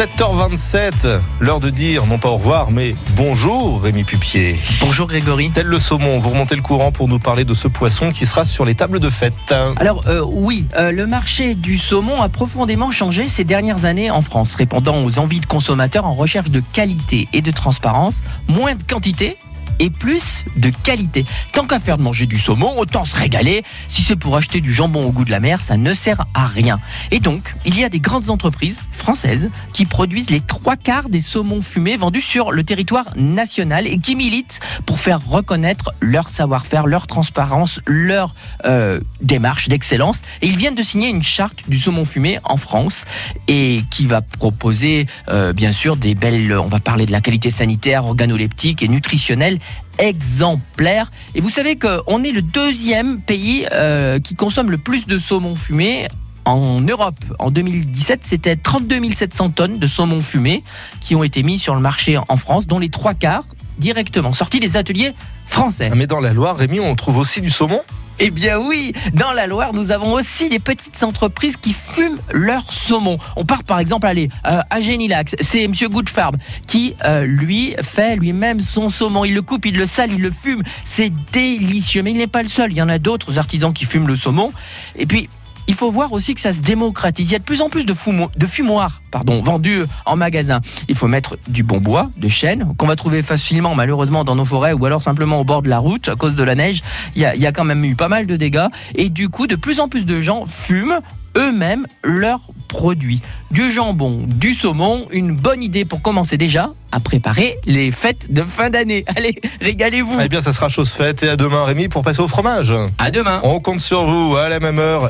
7h27, l'heure de dire non pas au revoir, mais bonjour Rémi Pupier. Bonjour Grégory. Tel le saumon, vous remontez le courant pour nous parler de ce poisson qui sera sur les tables de fête. Alors euh, oui, euh, le marché du saumon a profondément changé ces dernières années en France, répondant aux envies de consommateurs en recherche de qualité et de transparence, moins de quantité et plus de qualité. Tant qu'à faire de manger du saumon, autant se régaler. Si c'est pour acheter du jambon au goût de la mer, ça ne sert à rien. Et donc, il y a des grandes entreprises françaises qui produisent les trois quarts des saumons fumés vendus sur le territoire national et qui militent pour faire reconnaître leur savoir-faire, leur transparence, leur euh, démarche d'excellence. Et ils viennent de signer une charte du saumon fumé en France et qui va proposer, euh, bien sûr, des belles. On va parler de la qualité sanitaire, organoleptique et nutritionnelle exemplaire. Et vous savez qu'on est le deuxième pays euh, qui consomme le plus de saumon fumé en Europe. En 2017, c'était 32 700 tonnes de saumon fumé qui ont été mis sur le marché en France, dont les trois quarts directement sortis des ateliers français. Mais dans la Loire, Rémi, on trouve aussi du saumon? Eh bien oui, dans la Loire, nous avons aussi des petites entreprises qui fument leur saumon. On part par exemple allez, euh, à Génilax, c'est Monsieur Goodfarb qui euh, lui fait lui-même son saumon. Il le coupe, il le sale, il le fume. C'est délicieux, mais il n'est pas le seul. Il y en a d'autres artisans qui fument le saumon. Et puis il faut voir aussi que ça se démocratise. Il y a de plus en plus de, de fumoirs pardon, vendus en magasin. Il faut mettre du bon bois, de chêne, qu'on va trouver facilement malheureusement dans nos forêts ou alors simplement au bord de la route à cause de la neige. Il y a, il y a quand même eu pas mal de dégâts. Et du coup, de plus en plus de gens fument eux-mêmes leurs produits. Du jambon, du saumon, une bonne idée pour commencer déjà à préparer les fêtes de fin d'année. Allez, régalez-vous. Eh bien, ça sera chose faite et à demain Rémi pour passer au fromage. À demain. On compte sur vous à la même heure.